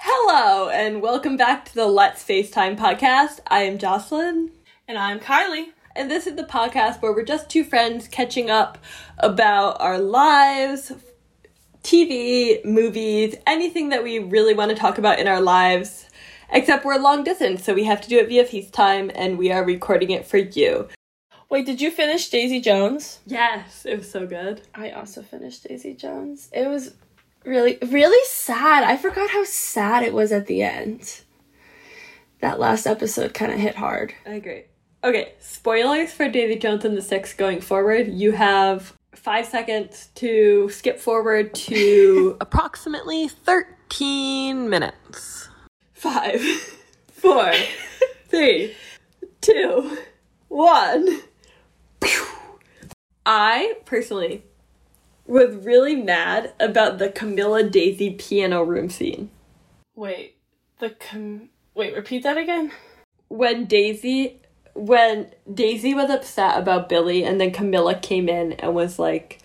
Hello, and welcome back to the Let's FaceTime podcast. I am Jocelyn. And I'm Kylie. And this is the podcast where we're just two friends catching up about our lives, TV, movies, anything that we really want to talk about in our lives. Except we're long distance, so we have to do it via FaceTime, and we are recording it for you. Wait, did you finish Daisy Jones? Yes, it was so good. I also finished Daisy Jones. It was really, really sad. I forgot how sad it was at the end. That last episode kind of hit hard. I agree. Okay, spoilers for Daisy Jones and the Six going forward. You have five seconds to skip forward to approximately 13 minutes. Five, four, three, two, one. I personally was really mad about the Camilla Daisy piano room scene. Wait, the com- wait, repeat that again. When Daisy when Daisy was upset about Billy and then Camilla came in and was like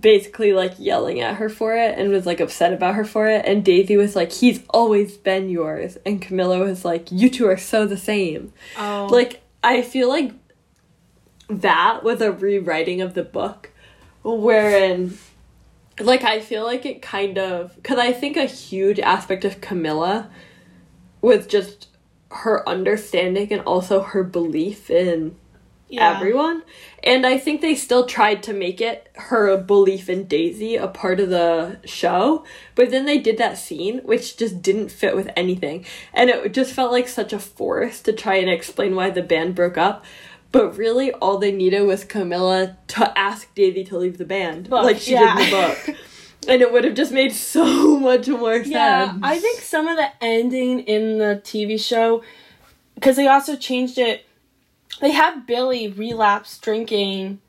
basically like yelling at her for it and was like upset about her for it and Daisy was like he's always been yours and Camilla was like you two are so the same. Oh. Like I feel like that was a rewriting of the book wherein like I feel like it kind of cuz I think a huge aspect of Camilla was just her understanding and also her belief in Yeah. everyone. And I think they still tried to make it her belief in Daisy a part of the show, but then they did that scene which just didn't fit with anything. And it just felt like such a force to try and explain why the band broke up. But really, all they needed was Camilla to ask Daisy to leave the band, Book, like she yeah. did in the book. and it would have just made so much more sense. Yeah, I think some of the ending in the TV show, because they also changed it. They have Billy relapse drinking.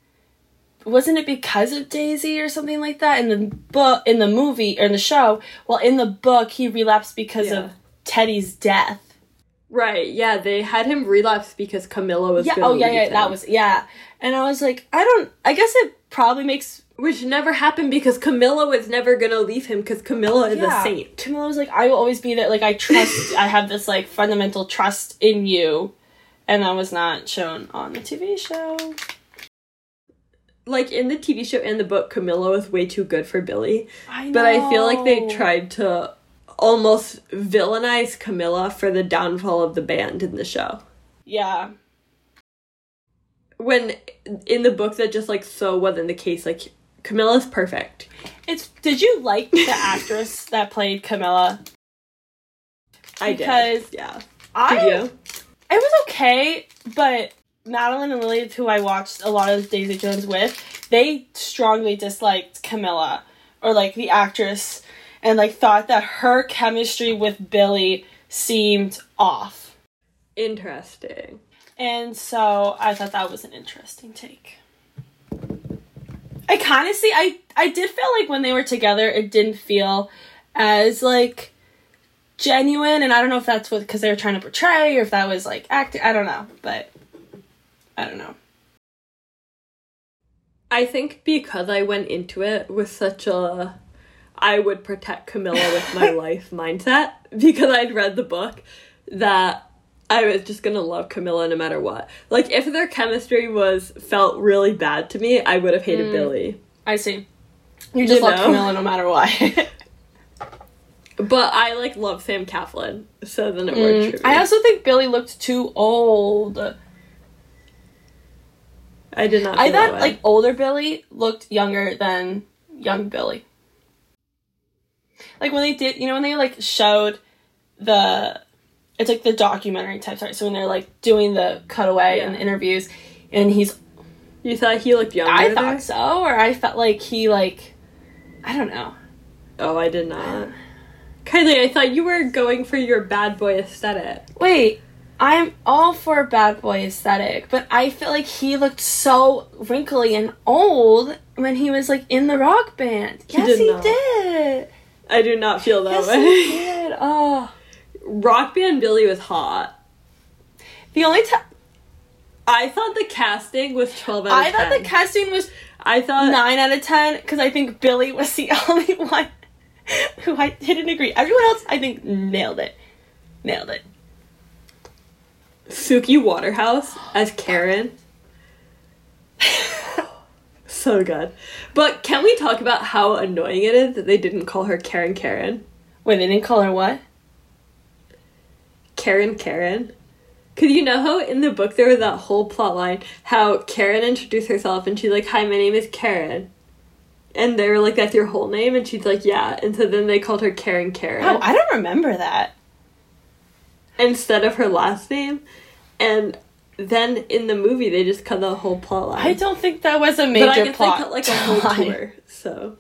Wasn't it because of Daisy or something like that in the book, in the movie or in the show? Well, in the book, he relapsed because Yeah. of Teddy's death. Right, yeah, they had him relapse because Camilla was Yeah. Oh, yeah, yeah. him. That was yeah. And I was like, I don't. I guess it probably makes Which never happened because Camilla was never gonna leave him because Camilla is yeah. a saint. Camilla was like, I will always be there. Like I trust. I have this like fundamental trust in you, and that was not shown on the TV show. Like in the TV show and the book, Camilla was way too good for Billy. I know. But I feel like they tried to almost villainize Camilla for the downfall of the band in the show. Yeah. When in the book that just like so wasn't the case. Like Camilla's perfect. It's. Did you like the actress that played Camilla? I Because did. Yeah. I. Did you? It was okay, but Madeline and Lily, who I watched a lot of Daisy Jones with, they strongly disliked Camilla or like the actress, and like thought that her chemistry with Billy seemed off. Interesting. And so I thought that was an interesting take. I kind of see I I did feel like when they were together it didn't feel as like genuine and I don't know if that's what because they were trying to portray or if that was like acting I don't know, but I don't know. I think because I went into it with such a I would protect Camilla with my life mindset because I'd read the book that I was just gonna love Camilla no matter what. Like if their chemistry was felt really bad to me, I would have hated mm. Billy. I see. You just You love? Camilla no matter what. But I like love Sam Claflin, so then it worked mm. for me. I also think Billy looked too old. I did not. I thought like older Billy looked younger than young Billy. Like when they did, you know, when they like showed the, it's like the documentary type. Sorry, so when they're like doing the cutaway and the interviews, and he's, you thought he looked younger. I there? thought so, or I felt like he like, I don't know. Oh, I did not. Kylie, I thought you were going for your bad boy aesthetic. Wait, I'm all for bad boy aesthetic, but I feel like he looked so wrinkly and old when he was like in the rock band. He yes, did he not. did. I do not feel that Yes, way. he did. Oh. Rock Band Billy was hot. The only time I thought the casting was 12 out of I 10. thought the casting was I thought nine out of ten because I think Billy was the only one who I didn't agree. Everyone else, I think, nailed it. Nailed it. Suki Waterhouse as Karen. so good. But can we talk about how annoying it is that they didn't call her Karen Karen? Wait, they didn't call her what? Karen Karen. Cause you know how in the book there was that whole plot line how Karen introduced herself and she's like, Hi, my name is Karen. And they were like, That's your whole name? And she's like, Yeah. And so then they called her Karen Karen Oh, I don't remember that. instead of her last name. And then in the movie they just cut the whole plot line. I don't think that was a major but I guess plot. they cut like a whole tour. So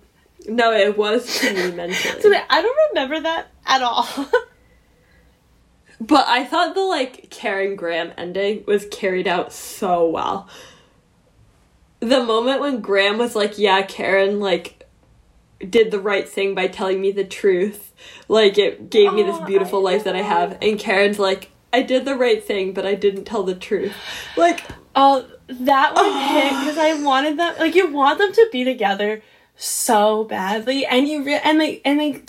no, it was to me mentally. So I don't remember that at all. But I thought the like Karen Graham ending was carried out so well. The moment when Graham was like, "Yeah, Karen like did the right thing by telling me the truth. Like it gave me this Oh, beautiful I life that I have." And Karen's like, "I did the right thing, but I didn't tell the truth." Like oh, that one hit because I wanted them. Like you want them to be together so badly, and you re- and they and they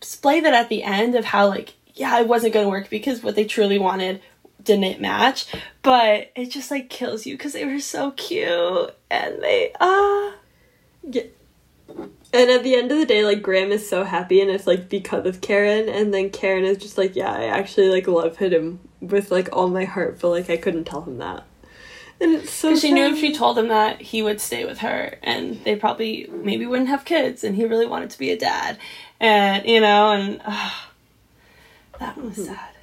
display that at the end of how like yeah, it wasn't gonna work because what they truly wanted didn't match, but it just like kills you because they were so cute and they ah. Yeah. And at the end of the day, like Graham is so happy, and it's like because of Karen, and then Karen is just like, yeah, I actually like love him with like all my heart, but like I couldn't tell him that, and it's so. She knew if she told him that, he would stay with her, and they probably maybe wouldn't have kids, and he really wanted to be a dad, and you know, and ah, that was sad.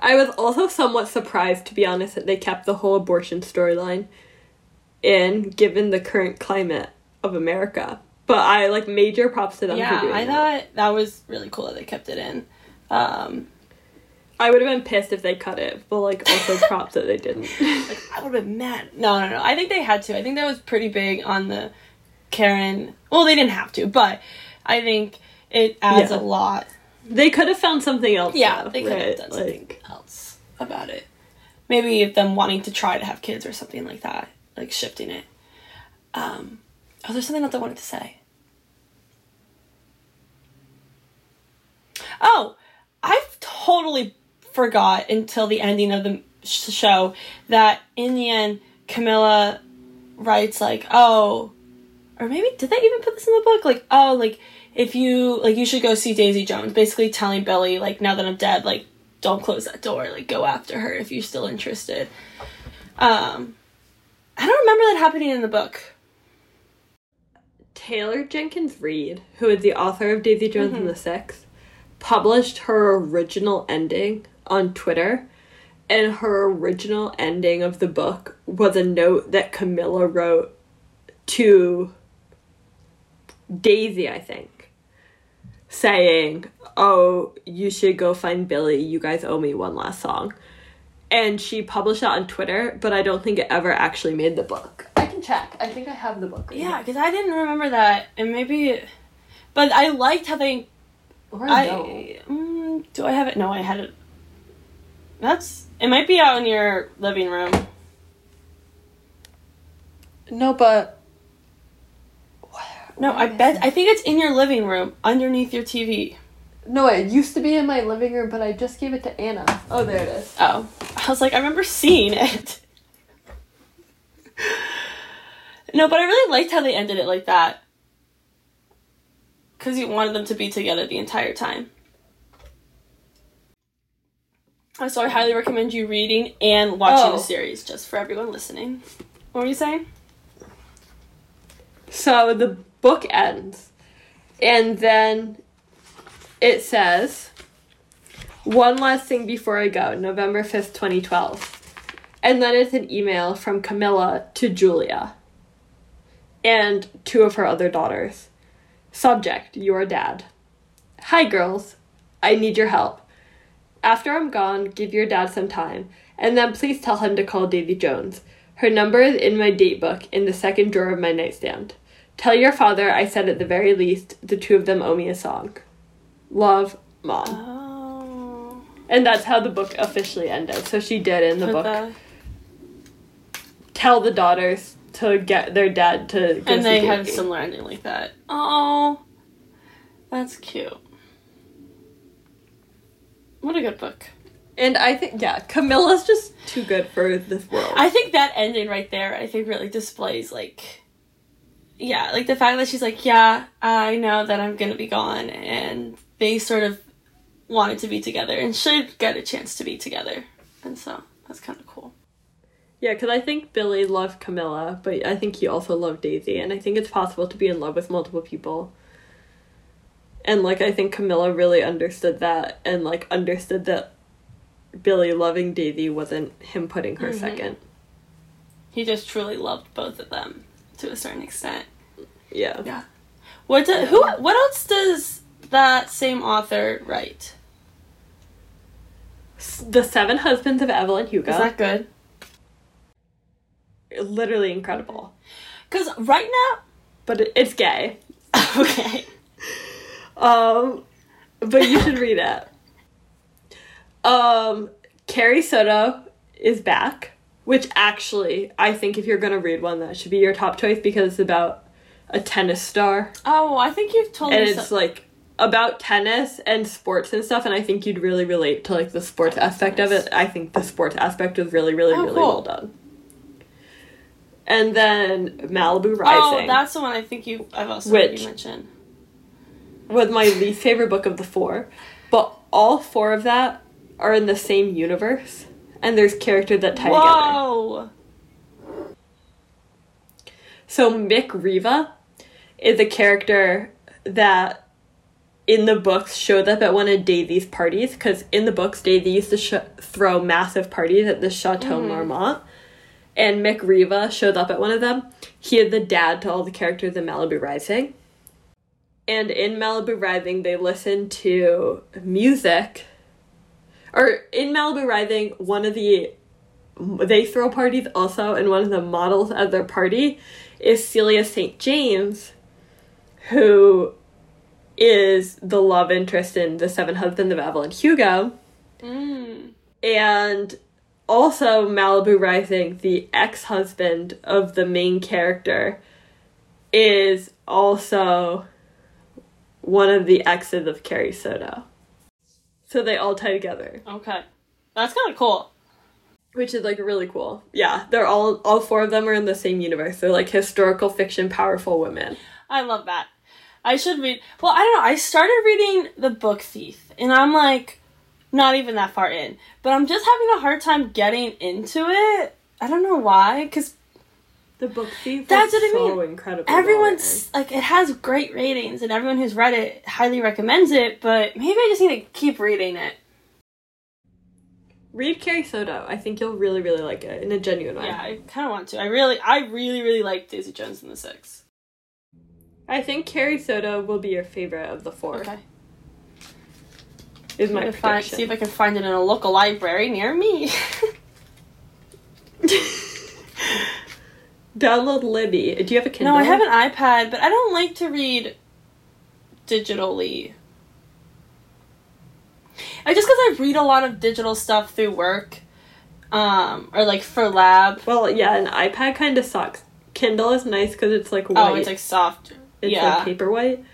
I was also somewhat surprised, to be honest, that they kept the whole abortion storyline in, given the current climate of America. But I like major props to them Yeah, I that. thought that was really cool that they kept it in. Um, I would have been pissed if they cut it, but like also props that they didn't. like I would have been mad. No, no, no. I think they had to. I think that was pretty big on the Karen. Well, they didn't have to, but I think it adds Yeah. a lot. They could have found something else. Yeah, though, they could have right? done Like- something else about it. Maybe them wanting to try to have kids or something like that, like shifting it. Um, oh, there's something else I wanted to say. Oh, I've totally forgot until the ending of the show that in the end, Camilla writes like, "Oh, or maybe did they even put this in the book? Like, oh, like if you like, you should go see Daisy Jones." Basically, telling Billy like, now that I'm dead, like, don't close that door. Like, go after her if you're still interested. Um, I don't remember that happening in the book. Taylor Jenkins Reid, who is the author of Daisy Jones Mm-hmm. and the Six, published her original ending on Twitter. And her original ending of the book was a note that Camilla wrote to Daisy, I think, saying, Oh, you should go find Billy. You guys owe me one last song. And she published that on Twitter, but I don't think it ever actually made the book. I can check. I think I have the book. right Yeah, because I didn't remember that, and maybe, but I liked how they. Or I, don't. I mm, do I have it? No, I had it. That's it. Might be out in your living room. No, but No, I bet. I think it's in your living room underneath your TV. no, it used to be in my living room, but I just gave it to Anna. Oh, there it is. Oh, I was like, I remember seeing it. no, but I really liked how they ended it like that. Because you wanted them to be together the entire time. Uh, So I highly recommend you reading and watching Oh. the series, just for everyone listening. What were you saying? So the book ends, and then it says, "One last thing before I go, November fifth, 2012. and then it's an email from Camilla to Julia, and two of her other daughters. Subject: Your dad. Hi girls, I need your help. After I'm gone, give your dad some time, and then please tell him to call Daisy Jones. Her number is in my date book in the second drawer of my nightstand. Tell your father I said at the very least the two of them owe me a song. Love, Mom. Oh. And that's how the book officially ended. So she did in the Put book tell the daughters to get their dad to and they had a similar ending like that. Oh, that's cute. What a good book. And I think yeah, Camilla's just too good for this world. I think that ending right there, I think really displays like, yeah, like the fact that she's like, yeah, I know that I'm gonna be gone, and they sort of wanted to be together and should get a chance to be together, and so that's kind of cool. Yeah, because I think Billy loved Camilla, but I think he also loved Daisy, and I think it's possible to be in love with multiple people. And like I think Camilla really understood that, and like understood that Billy loving Daisy wasn't him putting her Mhm. second. He just truly loved both of them to a certain extent. Yeah. Yeah. What do, who? What else does that same author write? The Seven Husbands of Evelyn Hugo. Is that good? literally incredible. Because right now, But it, it's gay. okay. Um, but you should read it. Um, Carrie Soto is back, which actually I think if you're gonna read one, that should be your top choice because it's about a tennis star Oh, I think you've told and me. it's so- like about tennis and sports and stuff. And I think you'd really relate to like the sports aspect of it. I think the sports aspect was really, really, Oh, really cool. well done. And then Malibu Rising. oh, that's the one I think you. I've also Which? you mention. was my least favorite book of the four, but all four of that are in the same universe, and there's character that tie together. Whoa! So Mick Riva is a character that in the books showed up at one of Daisy's parties because in the books Daisy used to sh- throw massive parties at the Chateau mm-hmm. Marmont, and Mick Riva showed up at one of them. He is the dad to all the characters in Malibu Rising. And in Malibu Rising, they listen to music. Or in Malibu Rising, one of the they throw parties also, and one of the models at their party is Celia St. James, who is the love interest in The Seven Husbands of Evelyn Hugo. Mm. And also, Malibu Rising, the ex husband of the main character, is also one of the exes of Carrie Soto. So they all tie together, Okay, that's kind of cool. which is like really cool. Yeah, they're all all four of them are in the same universe. They're like historical fiction, powerful women. I love that. I should read. Well, I don't know. I started reading The Book Thief, and I'm like, not even that far in, but I'm just having a hard time getting into it. I don't know why, because The book thief. That's what I so mean. incredible. everyone's like, it has great ratings, and everyone who's read it highly recommends it. But maybe I just need to keep reading it. read Carrie Soto. I think you'll really really like it in a genuine way. Yeah, I kind of want to. I really, I really, really like Daisy Jones and the Six. I think Carrie Soto will be your favorite of the four. Okay. Is my gonna find, see if I can find it in a local library near me. Download Libby. Do you have a Kindle? No, I have an iPad, but I don't like to read digitally. I just because I read a lot of digital stuff through work, um, or like for lab. Well, yeah, an iPad kind of sucks. Kindle is nice because it's like white. Oh, it's like soft. it's yeah, like paper white,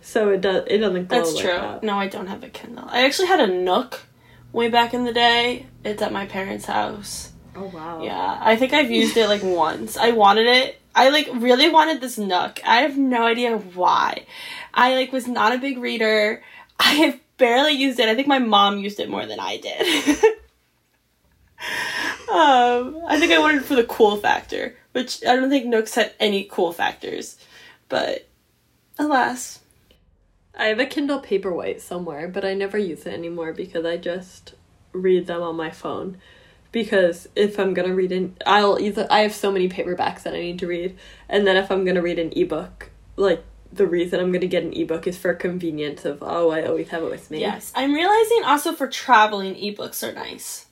so it does it doesn't glow that's like true. that. No, I don't have a Kindle. I actually had a Nook way back in the day. It's at my parents' house. Oh wow. Yeah, I think I've used it like once. I wanted it. I like really wanted this Nook. I have no idea why. I like was not a big reader. I have barely used it. I think my mom used it more than I did. um, I think I wanted it for the cool factor, which I don't think Nooks had any cool factors. But alas, I have a Kindle Paperwhite somewhere, but I never use it anymore because I just read them on my phone. Because if I'm gonna read an, I'll either I have so many paperbacks that I need to read, and then if I'm gonna read an ebook, like the reason I'm gonna get an ebook is for convenience of oh I always have it with me. yes, I'm realizing also for traveling, ebooks are nice.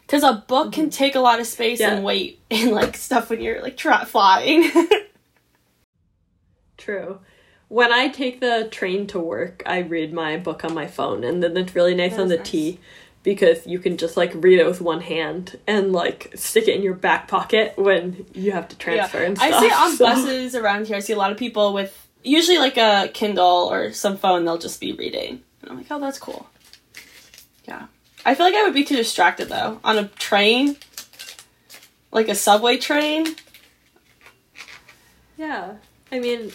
Because a book can mm-hmm. take a lot of space Yeah. and weight and like stuff when you're like tra- flying. True. when I take the train to work, I read my book on my phone, and then it's really nice on the nice. T because you can just like read it with one hand and like stick it in your back pocket when you have to transfer and stuff. I see on so- buses around here. I see a lot of people with usually like a Kindle or some phone. They'll just be reading, and I'm like, oh, that's cool. Yeah, I feel like I would be too distracted though on a train, like a subway train. Yeah, I mean,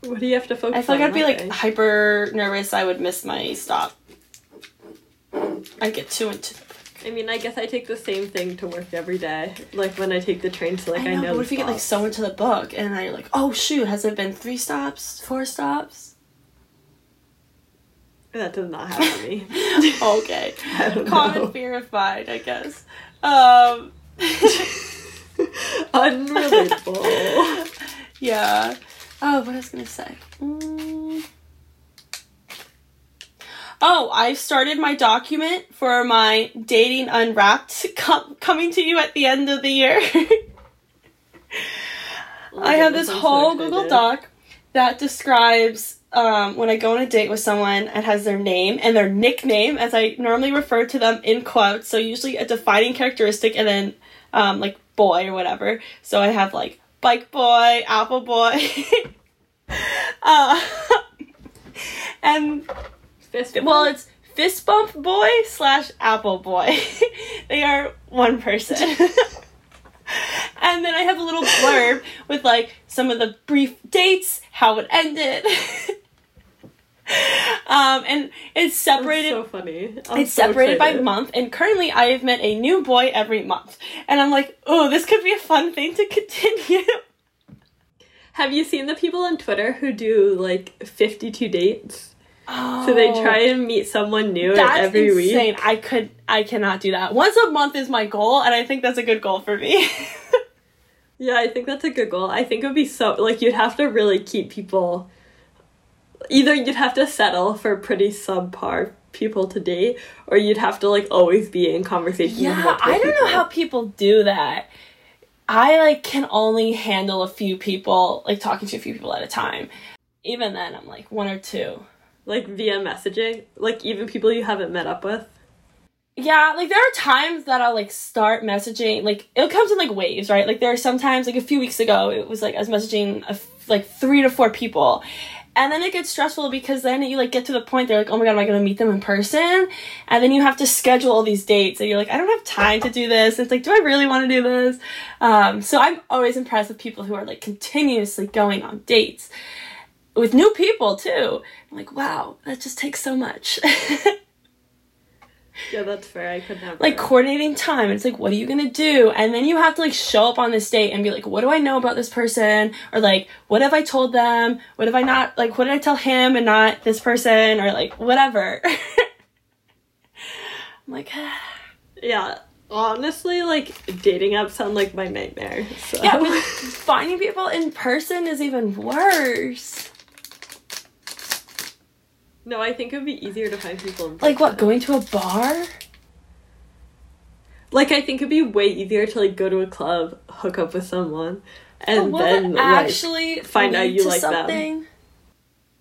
what do you have to focus? On? I feel like on I'd be like day? hyper nervous. I would miss my stop. I get too into. I mean, I guess I take the same thing to work every day. Like when I take the train, so like I I know, know. but the what if you get like so into the book and I like, oh shoot, has it been three stops, four stops? That does not happen to me. okay. I Common know. fear of mine, I guess. Um, Unrelatable. yeah. Oh, what I was gonna say. Mm. Oh, I've started my document for my dating unwrapped com- coming to you at the end of the year. Oh I have this whole Google. Doc that describes um, when I go on a date with someone, it has their name and their nickname, as I normally refer to them in quotes. So usually a defining characteristic and then um, like boy or whatever. So I have like bike boy, apple boy, uh, and Fist well, it's fist bump boy slash apple boy. they are one person. and then I have a little blurb with like some of the brief dates, how it ended. um, and it's That's separated. so funny. I'm it's so separated by month, and currently I have met a new boy every month. And I'm like, oh, this could be a fun thing to continue. Have you seen the people on Twitter who do like 52 dates? So they oh. try and meet someone new Oh. That's every insane. week. I could, I cannot do that. Once a month is my goal, and I think that's a good goal for me. Yeah, I think that's a good goal. I think it would be so like you'd have to really keep people. Either you'd have to settle for pretty subpar people to date, or you'd have to like always be in conversation. with yeah, I don't know how people do that. I like can only handle a few people, like talking to a few people at a time. Even then, I'm like one or two. Like via messaging, like even people you haven't met up with. Yeah, like there are times that I'll like start messaging, like it comes in like waves, right? Like there are sometimes, like a few weeks ago, it was like I was messaging like three to four people, and then it gets stressful because then you like get to the point they're like, oh my god, am I gonna meet them in person? And then you have to schedule all these dates, and you're like, I don't have time to do this. It's like, do I really want to do this? Um, so I'm always impressed with people who are like continuously going on dates with new people too. I'm like, wow, that just takes so much. Yeah, that's fair. I could never. like coordinating time. It's like, what are you gonna do? And then you have to like show up on this date and be like, what do I know about this person? Or like, what have I told them? What have I not like? What did I tell him and not this person? Or like whatever. I'm like, ah. yeah, honestly, like dating apps sound like my nightmare. So. yeah, finding people in person is even worse. No, I think it would be easier to find people. In Like what? Going to a bar? Like I think it'd be way easier to like go to a club, hook up with someone, and then like, actually find out you like them. something?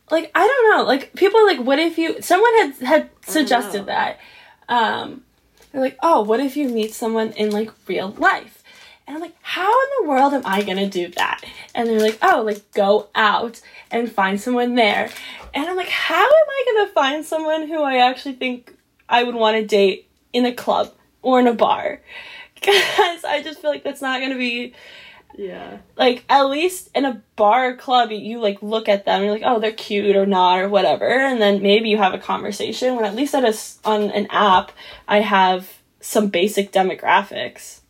Like I don't know. Like people are like, what if you? Someone had had suggested that. Um, they're like, oh, what if you meet someone in like real life? And I'm like, how in the world am I gonna do that? And they're like, oh, like go out and find someone there. And I'm like, how am I gonna find someone who I actually think I would want to date in a club or in a bar? Because I just feel like that's not gonna be yeah, like at least in a bar or club you, like look at them and you're like oh they're cute or not or whatever and then maybe you have a conversation when at least at a on an app i have some basic demographics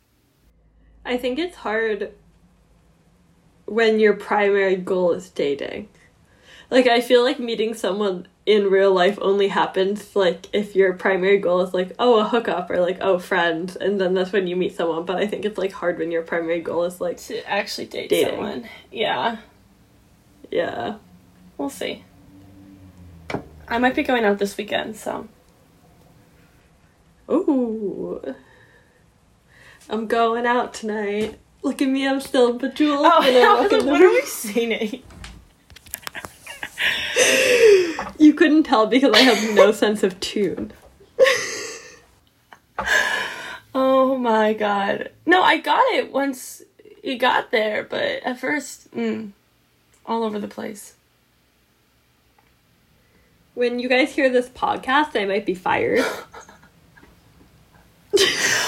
I think it's hard when your primary goal is dating. Like I feel like meeting someone in real life only happens like if your primary goal is like oh a hookup or like oh friends and then that's when you meet someone but I think it's like hard when your primary goal is like to actually date Dating. someone yeah yeah we'll see i might be going out this weekend so Ooh. I'm going out tonight. Look at me, I'm still bejeweled. oh I was like, what are we seeing You couldn't tell because I have no sense of tune. Oh my god. No, I got it once it got there, but at first, mm, all over the place. When you guys hear this podcast, I might be fired.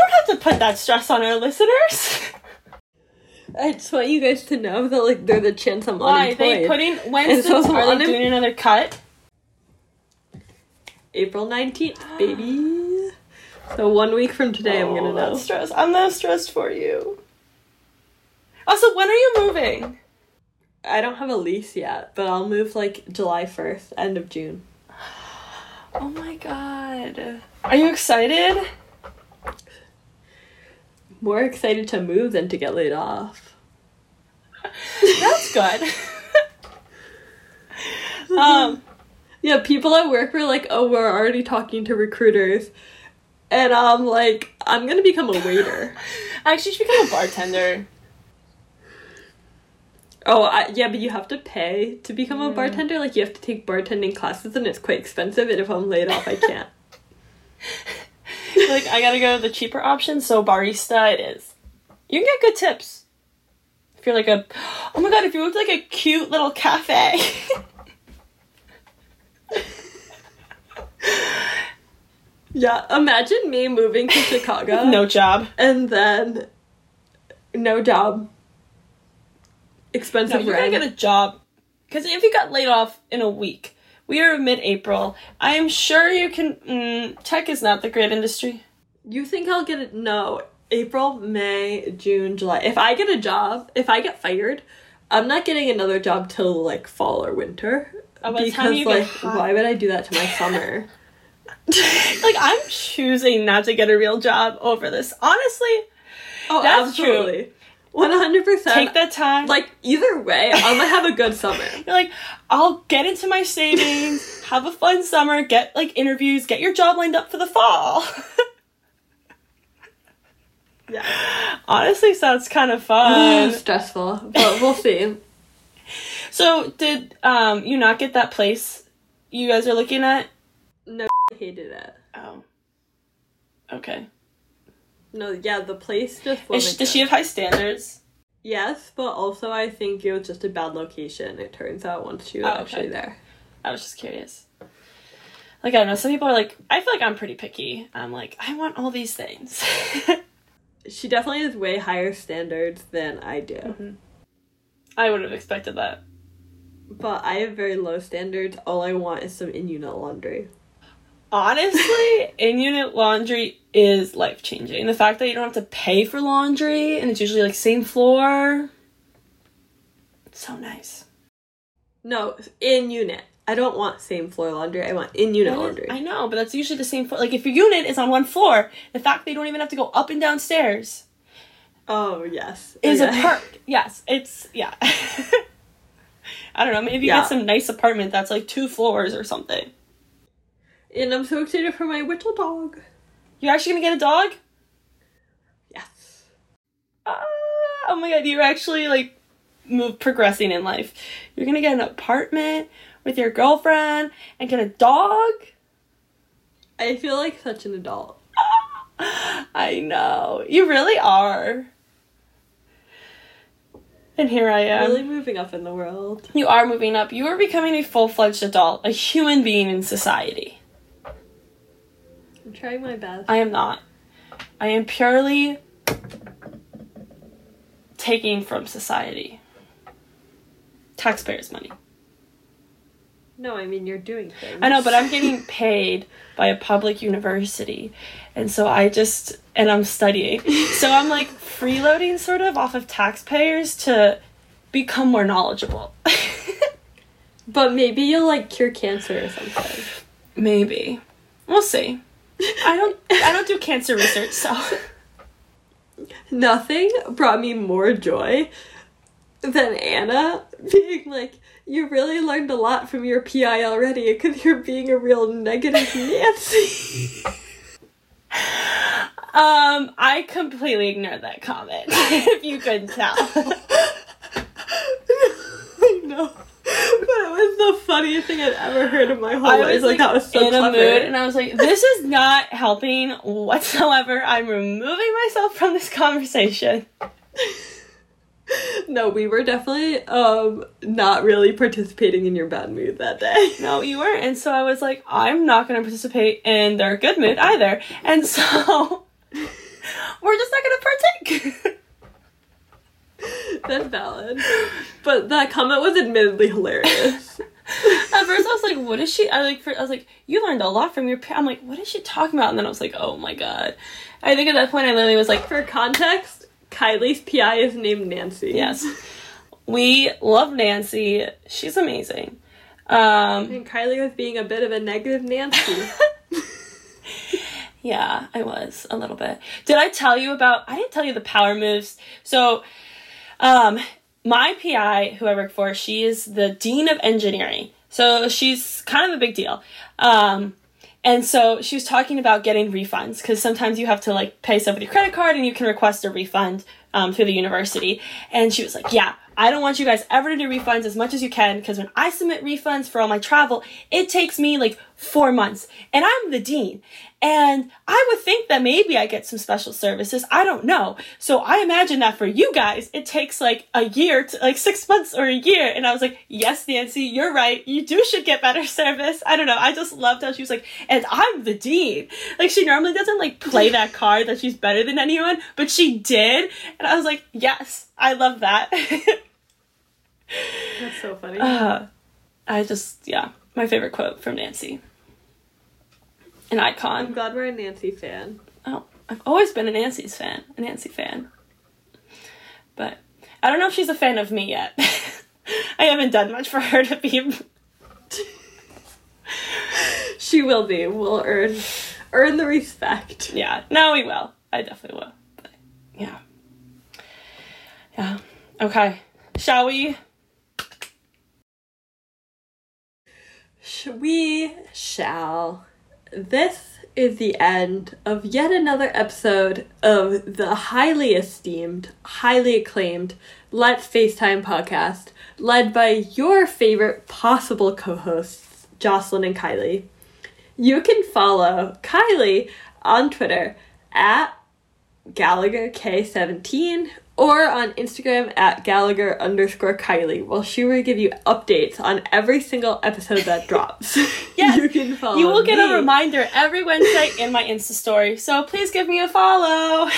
Don't have to put that stress on our listeners. I just want you guys to know that like there's a chance I'm Why? unemployed. They putting when's And the, so are they unem- doing another cut? April 19th, baby. So one week from today, I'm gonna Oh, know. stress. I'm not stressed for you. Also, when are you moving? I don't have a lease yet, but I'll move like July 1st, end of June. Oh my god. Are you excited? More excited to move than to get laid off. That's good. um, Yeah, people at work were like, "Oh, we're already talking to recruiters," and I'm like, "I'm gonna become a waiter." actually, you should become a bartender. oh, I, yeah, but you have to pay to become a bartender. Like, you have to take bartending classes, and it's quite expensive. And if I'm laid off, I can't. like, I gotta go the cheaper option, so barista it is. You can get good tips. If you're like a, oh my god, if you looked like a cute little cafe. yeah, imagine me moving to Chicago. no job. and then no job. No, Expensive you gotta get a job. Because if you got laid off in a week, we are mid April. I am sure you can. Mm, tech is not the great industry. You think I'll get it? No. April, May, June, July. If I get a job, if I get fired, I'm not getting another job till like fall or winter. Oh, because like, why would I do that to my summer? like I'm choosing not to get a real job over this. Honestly, Oh, That's true. One hundred percent. take that time. Like either way, I'm gonna have a good summer. You're like, I'll get into my savings, have a fun summer, get like interviews, get your job lined up for the fall. Yeah. Honestly, sounds kind of fun. Stressful, but we'll see. so, did um you not get that place you guys are looking at? No, I hated it. Oh. Okay. No, yeah, the place just Is, does she have high standards? Yes, but also I think it was just a bad location. It turns out once she was Oh, okay. actually there. I was just curious. Like I don't know, some people are like, I feel like I'm pretty picky. I'm like, I want all these things. She definitely has way higher standards than I do. Mm-hmm. I would have expected that. But I have very low standards. All I want is some in unit laundry. Honestly, in unit laundry is life changing. The fact that you don't have to pay for laundry and it's usually like same floor. So nice. No, in unit. I don't want same floor laundry. I want in unit laundry. I know, but that's usually the same floor. Like if your unit is on one floor, the fact that you don't even have to go up and down stairs oh yes, is a Okay. perk. Yes, it's yeah. I don't know. Maybe you Yeah. get some nice apartment that's like two floors or something. And I'm so excited for my Whittle dog. You're actually gonna get a dog? Yes. Ah, oh my god, you're actually like move progressing in life. You're gonna get an apartment with your girlfriend and get a dog. I feel like such an adult. I know. You really are. And here I am. really moving up in the world. You are moving up. You are becoming a full fledged adult, a human being in society. I'm trying my best. I am not. I am purely taking from society. Taxpayers' money. no, I mean you're doing things. I know, but I'm getting paid by a public university. And so I just, and I'm studying. So I'm like freeloading sort of off of taxpayers to become more knowledgeable. But maybe you'll like cure cancer or something. Maybe. We'll see. I don't I don't do cancer research, so Nothing brought me more joy than Anna being like, you really learned a lot from your PI already because you're being a real negative Nancy. um I completely ignored that comment. if you couldn't tell. the funniest thing I've ever heard in my whole I life. was Like, that was so in clever. a mood, and I was like, "This is not helping whatsoever. I'm removing myself from this conversation." no, we were definitely um not really participating in your bad mood that day. No, you weren't, and so I was like, "I'm not going to participate in their good mood either," and so we're just not going to partake. That's valid. But that comment was admittedly hilarious. At first, I was like, "What is she?" I like, for, I was like, "You learned a lot from your." Pa-. I'm like, "What is she talking about?" And then I was like, "Oh my god!" I think at that point, I literally was like, For context, Kylie's PI is named Nancy. "Yes, we love Nancy. She's amazing." Um, And Kylie was being a bit of a negative Nancy. yeah, I was a little bit. Did I tell you about? I didn't tell you the power moves. So, um, my PI, who I work for, she is the dean of engineering. So she's kind of a big deal. Um, and so she was talking about getting refunds because sometimes you have to like pay your credit card and you can request a refund um, through the university. And she was like, "Yeah, I don't want you guys ever to do refunds as much as you can because when I submit refunds for all my travel, it takes me like four months, and I'm the dean." And I would think that maybe I get some special services. I don't know. So I imagine that for you guys, it takes like a year to like six months or a year. And I was like, yes, Nancy, you're right. You do should get better service. I don't know. I just loved how she was like, and I'm the dean. Like she normally doesn't like play that card that she's better than anyone, but she did. And I was like, yes, I love that. That's so funny. uh, I just, yeah, my favorite quote from Nancy. An icon. I'm glad we're a Nancy fan. Oh, I've always been a Nancy's fan, a Nancy fan. But I don't know if she's a fan of me yet. I haven't done much for her to be. She will be. We'll earn earn the respect. Yeah, no, we will. I definitely will. But yeah. Yeah. Okay. Shall we? Sh- We shall. This is the end of yet another episode of the highly esteemed, highly acclaimed Let's FaceTime podcast, led by your favorite possible co hosts, Jocelyn and Kylie. You can follow Kylie on Twitter at Gallagher K17 or on Instagram at Gallagher underscore Kylie, while she will give you updates on every single episode that drops. Yes, you can follow. You will get a reminder every Wednesday in my Insta story, so please give me a follow.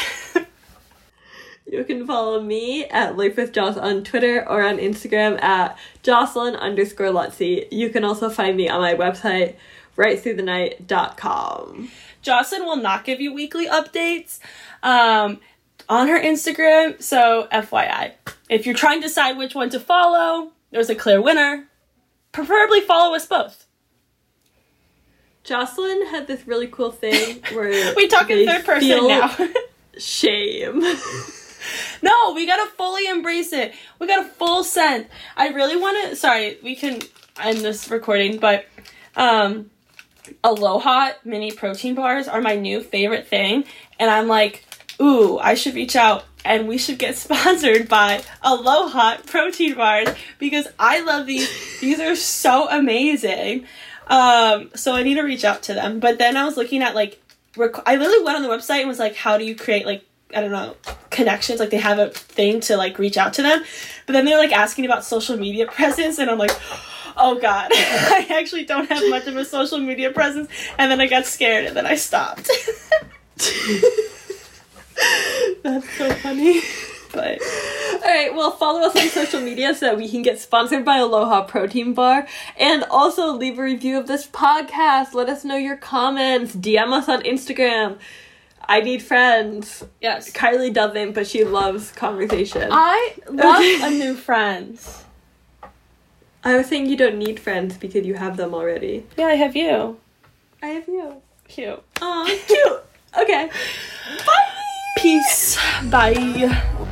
You can follow me at Life with Joss on Twitter or on Instagram at Jocelyn underscore Lutzy. You can also find me on my website, rightthroughthenight.com. Jocelyn will not give you weekly updates um, on her Instagram, so FYI. If you're trying to decide which one to follow, there's a clear winner. Preferably follow us both. Jocelyn had this really cool thing where We talk in third person now. Shame. no, we gotta fully embrace it. We got a full scent. I really want to. Sorry, we can end this recording, but um, Aloha mini protein bars are my new favorite thing, and I'm like, ooh, I should reach out and we should get sponsored by Aloha protein bars because I love these. These are so amazing. Um, so I need to reach out to them. But then I was looking at like, rec- I literally went on the website and was like, how do you create like I don't know connections? Like they have a thing to like reach out to them. But then they're like asking about social media presence, and I'm like. Oh god, I actually don't have much of a social media presence, and then I got scared, and then I stopped. That's so funny. but All right, well, follow us on social media so that we can get sponsored by Aloha Protein Bar. And also leave a review of this podcast. Let us know your comments. DM us on Instagram. I need friends. yes, Kylie doesn't, but she loves conversation. I love a new friend. I was saying you don't need friends because you have them already. Yeah, I have you. I have you. Cute. Aw, cute. Okay. Bye. Peace. Bye.